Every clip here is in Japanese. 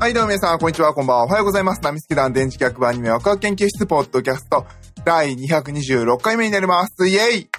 はい、どうも皆さん、こんにちは、こんばんは。おはようございます。ナミスケ団電磁気学部アニメワクワク研究室ポッドキャスト第226回目になります。イェイ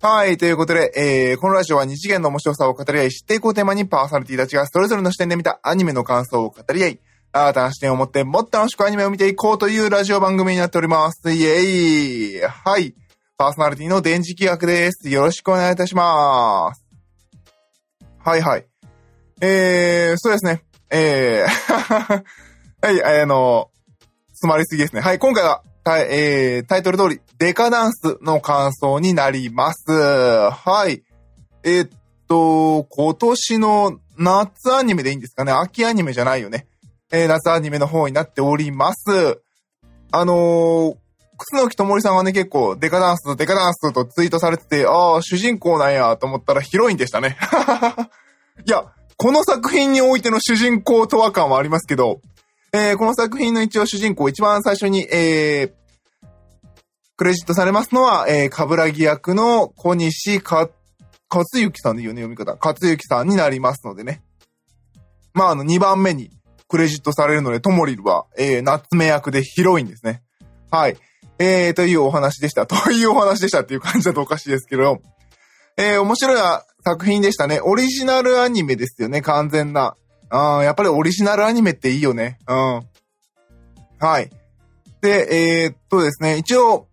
はい、ということで、えー、このラジオは二次元の面白さを語り合い、知っていこうテーマにパーソナリティたちがそれぞれの視点で見たアニメの感想を語り合い、新たな視点を持ってもっと楽しくアニメを見ていこうというラジオ番組になっております。イェイはい、パーソナリティの電磁気学です。よろしくお願いいたします。はいはい。えー、そうですね。えー、はい、あの、詰まりすぎですね。はい、今回は、タイえー、タイトル通り、デカダンスの感想になります。はい。えーっと、今年の夏アニメでいいんですかね秋アニメじゃないよね。えー、夏アニメの方になっております。あのー、楠木智りさんはね、結構、デカダンス、デカダンスとツイートされてて、ああ、主人公なんやと思ったらヒロインでしたね。いや、この作品においての主人公とは感はありますけど、えー、この作品の一応主人公、一番最初に、えー、クレジットされますのは、えー、かぶらぎ役の小西か、勝幸さんでいいよね、読み方。勝幸さんになりますのでね。まあ、あの、2番目にクレジットされるので、ともりるは、えー、夏目役でヒロインですね。はい。えー、というお話でした。というお話でしたっていう感じだとおかしいですけど、えー、面白い作品でしたね。オリジナルアニメですよね、完全な。あやっぱりオリジナルアニメっていいよね。うん。はい。で、えー、っとですね、一応、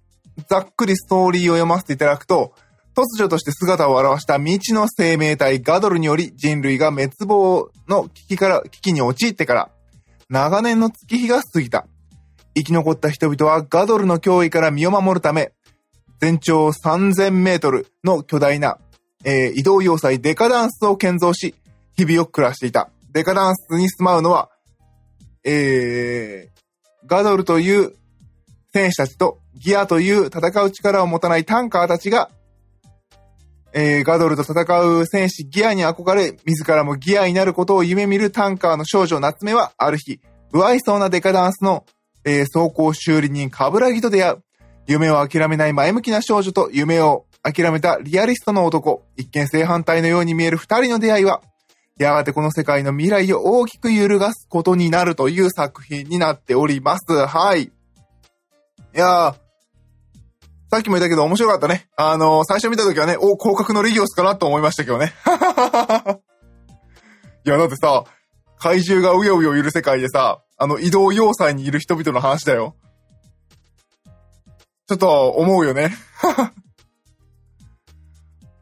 ざっくりストーリーを読ませていただくと、突如として姿を現した未知の生命体ガドルにより人類が滅亡の危機から、危機に陥ってから、長年の月日が過ぎた。生き残った人々はガドルの脅威から身を守るため、全長3000メートルの巨大な、えー移動要塞デカダンスを建造し、日々を暮らしていた。デカダンスに住まうのは、えー、ガドルという戦士たちとギアという戦う力を持たないタンカーたちが、えー、ガドルと戦う戦士ギアに憧れ、自らもギアになることを夢見るタンカーの少女夏目は、ある日、不愛想なデカダンスの、えー走行修理人カブラギと出会う。夢を諦めない前向きな少女と夢を諦めたリアリストの男。一見正反対のように見える二人の出会いは、やがてこの世界の未来を大きく揺るがすことになるという作品になっております。はい。いやー、さっきも言ったけど面白かったね。あのー最初見た時はね、お、広角のレギオスかなと思いましたけどね。いや、だってさ、怪獣がうようよいる世界でさ、あの移動要塞にいる人々の話だよ。ちょっと思うよね。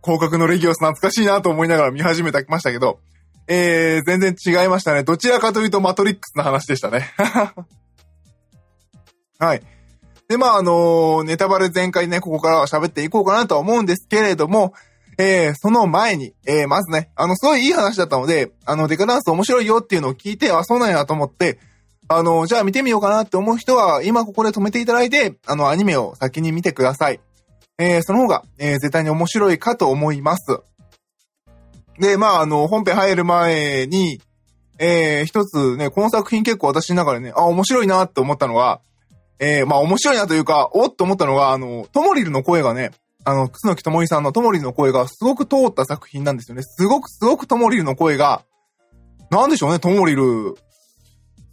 広角のレギオス懐かしいなと思いながら見始めてましたけど、えー、全然違いましたね。どちらかというとマトリックスの話でしたね。はい。で、まあ、あのーネタバレ全開ね、ここからは喋っていこうかなとは思うんですけれども、えー、その前に、えー、まずね、あの、すごいいい話だったので、あの、デカダンス面白いよっていうのを聞いて、あ、そうなんやと思って、あの、じゃあ見てみようかなって思う人は、今ここで止めていただいて、あの、アニメを先に見てください。えー、その方が、えー絶対に面白いかと思います。で、まあ、あの、本編入る前に、えー、一つね、この作品結構私の中でね、あ、面白いなって思ったのが、えー、まあ面白いなというか、おっと思ったのが、あの、ともりるの声がね、あの、楠木ともりさんのともりるの声がすごく通った作品なんですよね。すごくすごくともりるの声が、なんでしょうね、ともりる。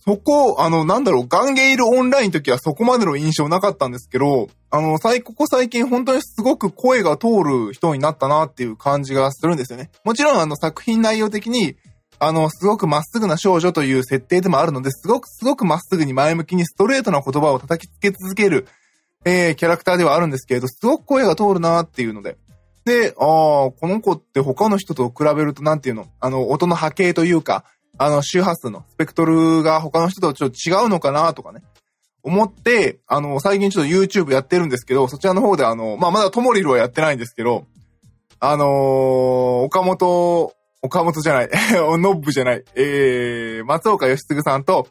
そこ、あの、なんだろう、ガンゲイルオンラインの時はそこまでの印象なかったんですけど、あの、最、ここ最近本当にすごく声が通る人になったなっていう感じがするんですよね。もちろんあの作品内容的に、あの、すごくまっすぐな少女という設定でもあるので、すごくすごくまっすぐに前向きにストレートな言葉を叩きつけ続ける、えー、キャラクターではあるんですけれど、すごく声が通るなっていうので。で、ああ、この子って他の人と比べるとなんていうの、あの、音の波形というか、あの、周波数のスペクトルが他の人とちょっと違うのかなとかね。思って、あの、最近ちょっと YouTube やってるんですけど、そちらの方であの、まあ、まだともりるはやってないんですけど、あのー岡本、岡本じゃない、ノッブじゃない、えー、松岡義嗣さんと、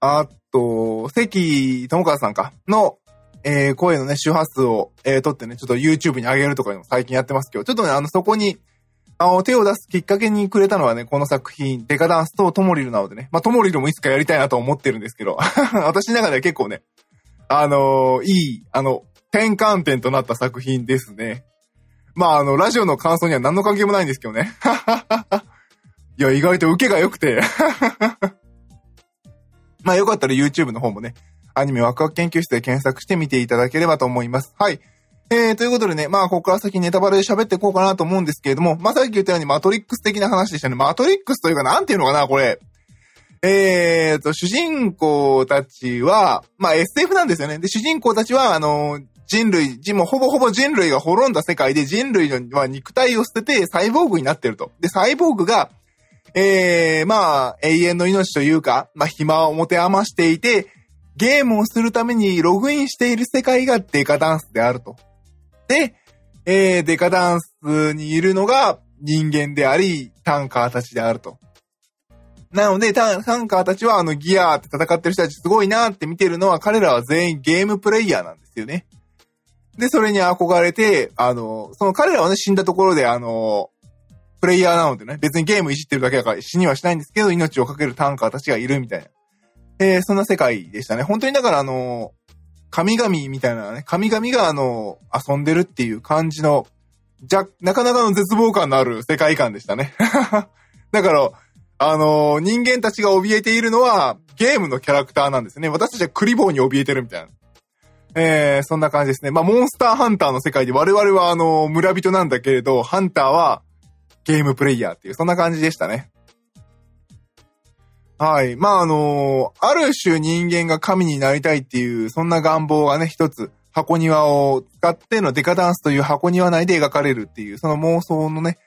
あと、関智和さんか、の、えー、声のね、周波数を、えー、取ってね、ちょっと YouTube に上げるとかいうのも最近やってますけど、ちょっとね、あの、そこに、あの、手を出すきっかけにくれたのはね、この作品、デカダンスとトモリルなのでね、まあ、トモリルもいつかやりたいなと思ってるんですけど、私の中では結構ね、あのーいい、あの、転換点となった作品ですね。まあ、あの、ラジオの感想には何の関係もないんですけどね。いや、意外と受けが良くて。まあよかったら YouTube の方もね、アニメワクワク研究室で検索してみていただければと思います。はい。えー、ということでね、まあ、ここから先ネタバレで喋っていこうかなと思うんですけれども、まあ、さっき言ったようにマトリックス的な話でしたね。マトリックスというか、なんていうのかな、これ。えーと、主人公たちは、まあ、SF なんですよね。で、主人公たちは、あの、人類、もほぼほぼ人類が滅んだ世界で人類は肉体を捨ててサイボーグになってると。で、サイボーグが、えー、まあ、永遠の命というか、まあ、暇を持て余していて、ゲームをするためにログインしている世界がデカダンスであると。で、えー、デカダンスにいるのが人間であり、タンカーたちであると。なので、タンカーたちはあのギアって戦ってる人たちすごいなって見てるのは彼らは全員ゲームプレイヤーなんですよね。で、それに憧れて、あの、その彼らはね、死んだところで、あの、プレイヤーなのでね、別にゲームいじってるだけだから死にはしないんですけど、命をかけるタンカーたちがいるみたいな。えー、そんな世界でしたね。本当にだからあの、神々みたいなね、神々があの、遊んでるっていう感じの、じゃ、なかなかの絶望感のある世界観でしたね。だから、あの、人間たちが怯えているのは、ゲームのキャラクターなんですね。私たちはクリボーに怯えてるみたいな。えー、そんな感じですね。まあ、モンスターハンターの世界で我々はあの、村人なんだけれど、ハンターはゲームプレイヤーっていう、そんな感じでしたね。はい。まあ、あのー、ある種人間が神になりたいっていう、そんな願望がね、一つ、箱庭を使ってのデカダンスという箱庭内で描かれるっていう、その妄想のね、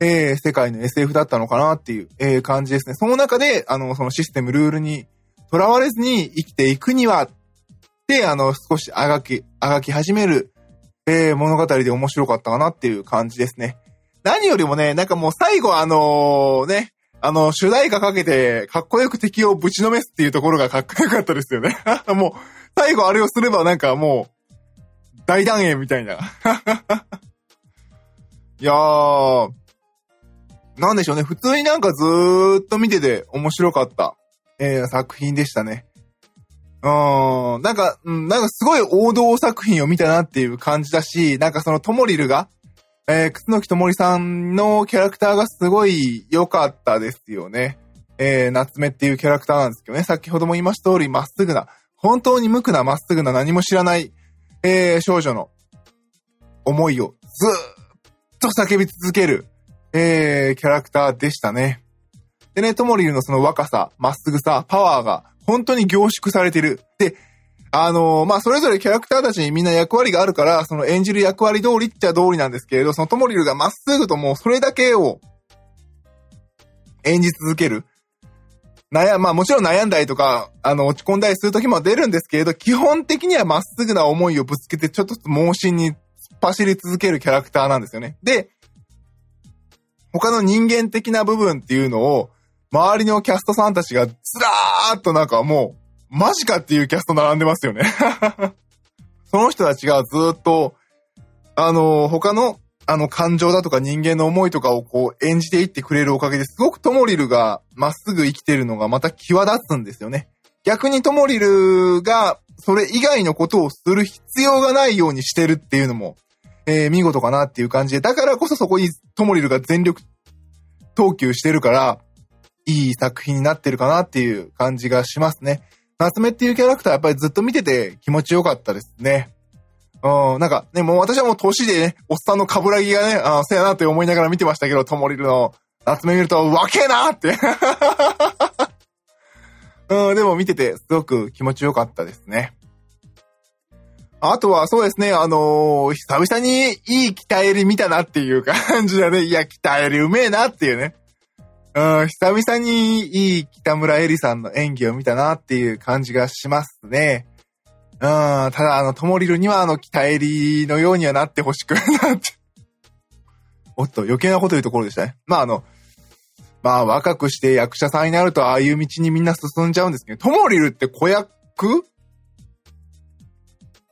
えー、世界の SF だったのかなっていう、えー、感じですね。その中で、あの、そのシステム、ルールに囚われずに生きていくには、で、あの、少しあがき、あがき始める、えー、物語で面白かったかなっていう感じですね。何よりもね、なんかもう最後あの、ね、あの、主題歌かけて、かっこよく敵をぶちのめすっていうところがかっこよかったですよね。もう、最後あれをすればなんかもう、大団円みたいな。いやー、なんでしょうね。普通になんかずーっと見てて面白かった、えー、作品でしたね。うん、なんか、なんかすごい王道作品を見たなっていう感じだし、なんかそのトモリルが、えー、くつのきともりさんのキャラクターがすごい良かったですよね。えー、夏目っていうキャラクターなんですけどね、先ほども言いました通り、まっすぐな、本当に無垢なまっすぐな何も知らない、えー、少女の思いをずっと叫び続ける、えー、キャラクターでしたね。でね、ともりるのその若さ、まっすぐさ、パワーが本当に凝縮されてる。で、あの、まあ、それぞれキャラクターたちにみんな役割があるから、その演じる役割通りっちゃ通りなんですけれど、そのともりるがまっすぐともうそれだけを演じ続ける。悩、まあもちろん悩んだりとか、あの、落ち込んだりする時も出るんですけれど、基本的にはまっすぐな思いをぶつけて、ちょっと盲信に突っ走り続けるキャラクターなんですよね。で、他の人間的な部分っていうのを、周りのキャストさんたちがずらーっとなんかもう、マジかっていうキャスト並んでますよね その人たちがずっと、あの、他の、あの、感情だとか人間の思いとかをこう演じていってくれるおかげですごくトモリルがまっすぐ生きてるのがまた際立つんですよね。逆にトモリルがそれ以外のことをする必要がないようにしてるっていうのも、えー、見事かなっていう感じで、だからこそそこにトモリルが全力投球してるから、いい作品になってるかなっていう感じがしますね。夏目っていうキャラクターやっぱりずっと見てて気持ちよかったですね。うん、なんかね、もう私はもう年でね、おっさんの被らぎがね、あせやなって思いながら見てましたけど、ともりるの夏目見ると、わけなって うん、でも見ててすごく気持ちよかったですね。あとはそうですね、あのー、久々にいい鍛えり見たなっていう感じだね。いや、鍛えりうめえなっていうね。うん、久々にいい北村えりさんの演技を見たなっていう感じがしますね。うん、ただ、あの、ともりるにはあの、北えりのようにはなってほしくなって。おっと、余計なこと言うところでしたね。まあ、あの、まあ、若くして役者さんになると、ああいう道にみんな進んじゃうんですけど、ともりるって子役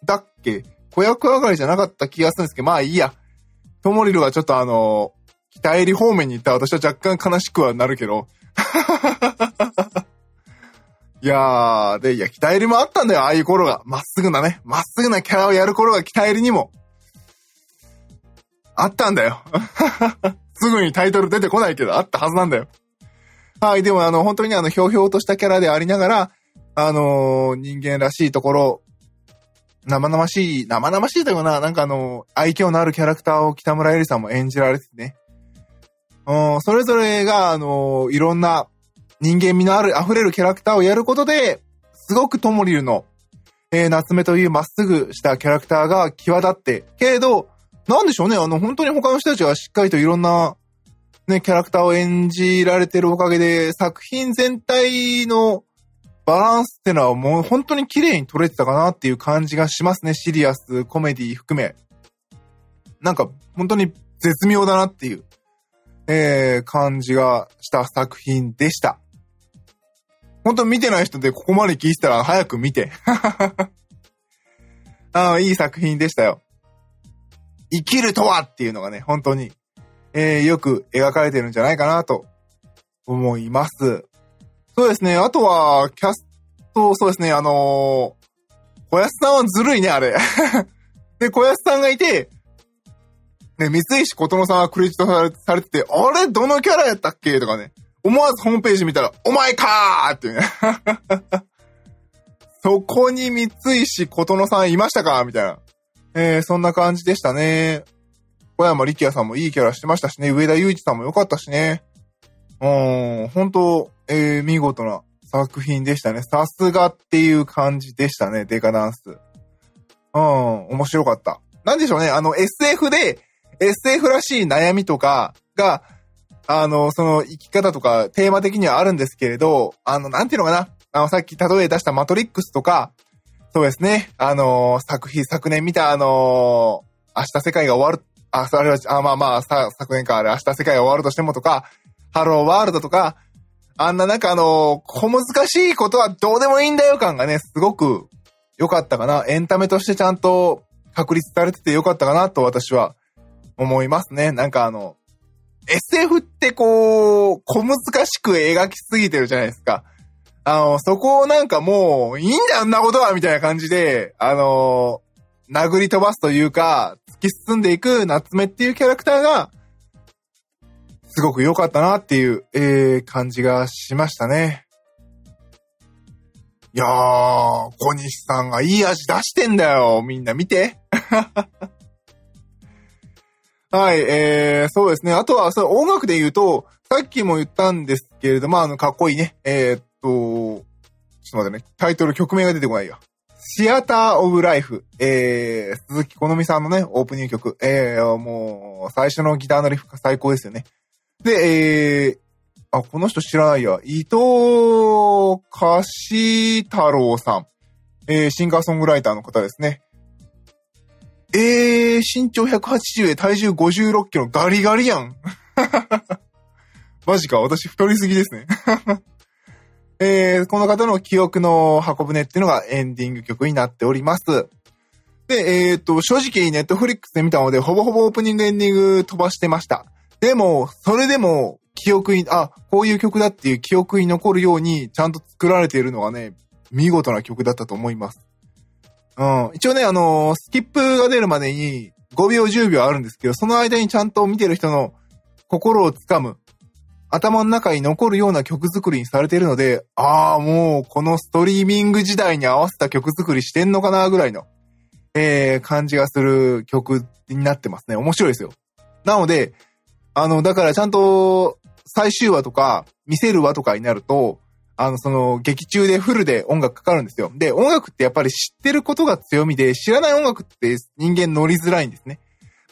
だっけ？子役上がりじゃなかった気がするんですけど、まあいいや。ともりるはちょっとあの、北入り方面に行った私は若干悲しくはなるけど。いやー、で、いや、北入りもあったんだよ、ああいう頃が。まっすぐなね、まっすぐなキャラをやる頃が北入りにも。あったんだよ。すぐにタイトル出てこないけど、あったはずなんだよ。はい、でもあの、本当にあの、ひょうひょうとしたキャラでありながら、あのー、人間らしいところ、生々しい、生々しいというかな、なんかあの、愛嬌のあるキャラクターを北村えりさんも演じられてね。うん、それぞれが、あのー、いろんな人間味のある、溢れるキャラクターをやることで、すごくともりるの、えー、夏目というまっすぐしたキャラクターが際立って、けれど、なんでしょうね、あの、本当に他の人たちがしっかりといろんな、ね、キャラクターを演じられてるおかげで、作品全体のバランスってのはもう本当に綺麗に撮れてたかなっていう感じがしますね。シリアス、コメディ含め。なんか本当に絶妙だなっていう、えー、感じがした作品でした。本当見てない人でここまで聞いてたら早く見て。ああ、いい作品でしたよ。生きるとはっていうのがね、本当に、えー、よく描かれてるんじゃないかなと思います。そうですね。あとは、キャスト、そうですね。あのー、小安さんはずるいね、あれ。で、小安さんがいて、ね、三石琴乃さんはクレジットされてて、あれどのキャラやったっけ？とかね。思わずホームページ見たら、お前かーっていうね。そこに三石琴乃さんいましたか？みたいな。えー、そんな感じでしたね。小山力也さんもいいキャラしてましたしね。上田祐一さんも良かったしね。うん、本当えー、見事な作品でしたね。さすがっていう感じでしたね、デカダンス。うん、面白かった。なんでしょうね、あの SF で、SF らしい悩みとかが、あの、その生き方とかテーマ的にはあるんですけれど、あの、なんていうのかな。あの、さっき例え出したマトリックスとか、そうですね。あの作品、昨年見たあの明日世界が終わる、あ、それは、あ、まあまあ、さ、昨年か、あれ、明日世界が終わるとしてもとか、ハローワールドとか、あんななんかあの、小難しいことはどうでもいいんだよ感がね、すごく良かったかな。エンタメとしてちゃんと確立されてて良かったかなと私は思いますね。なんかあの、SF ってこう、小難しく描きすぎてるじゃないですか。あの、そこをなんかもう、いいんだよ、あんなことはみたいな感じで、あの、殴り飛ばすというか、突き進んでいく夏目っていうキャラクターが、すごく良かったなっていう、えー、感じがしましたね。いやー、小西さんがいい味出してんだよ。みんな見て。はい、えー、そうですね。あとは、その音楽で言うと、さっきも言ったんですけれども、あの、かっこいいね。えー、っと、ちょっと待ってね。タイトル、曲名が出てこないよ。シアターオブライフ。えー、鈴木好美さんのね、オープニング曲。えー、もう、最初のギターのリフが最高ですよね。で、えー、あ、この人知らないや。伊藤かし太郎さん。えー、シンガーソングライターの方ですね。えー、身長180で体重56キロ、ガリガリやん。マジか、私太りすぎですね。えー、この方の記憶の箱舟っていうのがエンディング曲になっております。で、えっ、と、正直ネットフリックスで見たので、ほぼほぼオープニングエンディング飛ばしてました。でも、それでも、記憶に、あ、こういう曲だっていう記憶に残るように、ちゃんと作られているのがね、見事な曲だったと思います。うん。一応ね、あのー、スキップが出るまでに5秒10秒あるんですけど、その間にちゃんと見てる人の心をつかむ、頭の中に残るような曲作りにされてるので、ああ、もうこのストリーミング時代に合わせた曲作りしてんのかなぐらいの、えー、感じがする曲になってますね。面白いですよ。なので、あの、だからちゃんと最終話とか見せる話とかになると、あの、その、劇中でフルで音楽かかるんですよ。で、音楽ってやっぱり知ってることが強みで、知らない音楽って人間乗りづらいんですね。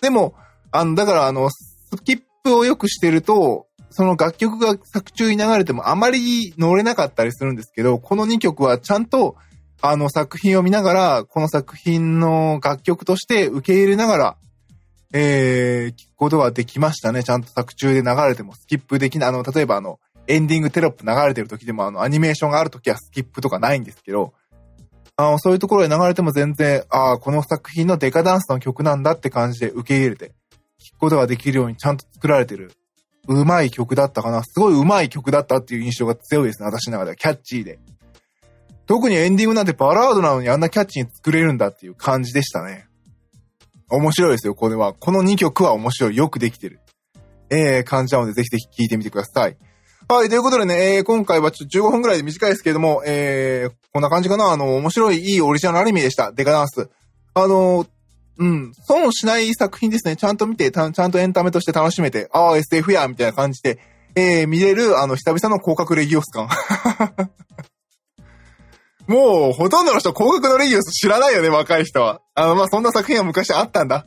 でも、あの、だからあの、スキップをよくしてると、その楽曲が作中に流れてもあまり乗れなかったりするんですけど、この2曲はちゃんと、あの作品を見ながら、この作品の楽曲として受け入れながら、えー、聞くことができましたね。ちゃんと作中で流れてもスキップできない。あの、例えばあの、エンディングテロップ流れてる時でもあの、アニメーションがある時はスキップとかないんですけど、あの、そういうところで流れても全然、ああ、この作品のデカダンスの曲なんだって感じで受け入れて、聞くことができるようにちゃんと作られてる、うまい曲だったかな。すごいうまい曲だったっていう印象が強いですね。私の中ではキャッチーで。特にエンディングなんてバラードなのにあんなキャッチに作れるんだっていう感じでしたね。面白いですよ、これは。この2曲は面白い。よくできてる。えー、感じなので、ぜひぜひ聴いてみてください。はい、ということでね、えー、今回はちょっと15分くらいで短いですけれども、えー、こんな感じかな。あの、面白い、いいオリジナルアニメでした。デカダンス。あの、うん、損しない作品ですね。ちゃんと見て、ちゃんとエンタメとして楽しめて、ああ、SF や、みたいな感じで、えー、見れる、あの、久々の広角レギオス感。もう、ほとんどの人、広角のレギオス知らないよね、若い人は。あの、まあ、そんな作品は昔あったんだ。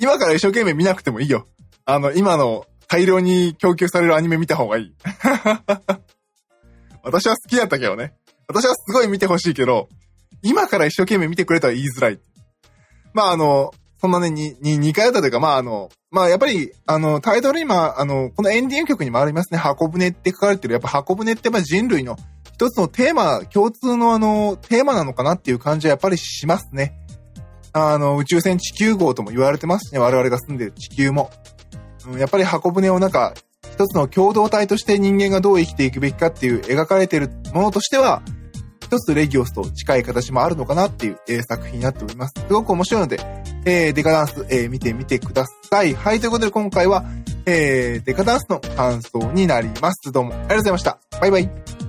今から一生懸命見なくてもいいよ。あの、今の大量に供給されるアニメ見た方がいい。私は好きだったけどね。私はすごい見てほしいけど、今から一生懸命見てくれとは言いづらい。まあ、あの、そんなね、に、に、2回あったというか、まあ、あの、まあ、やっぱり、あの、タイトル今、あの、このエンディング曲にもありますね、箱舟って書かれてる。やっぱ箱舟ってやっぱ人類の一つのテーマ、共通のあの、テーマなのかなっていう感じはやっぱりしますね。あの、宇宙船地球号とも言われてますね。我々が住んでる地球も。うん、やっぱり箱舟をなんか、一つの共同体として人間がどう生きていくべきかっていう描かれてるものとしては、一つレギオスと近い形もあるのかなっていう、えー、作品になっております。すごく面白いので、えー、デカダンス、えー、見てみてください。はい、ということで今回は、えー、デカダンスの感想になります。どうもありがとうございました。バイバイ。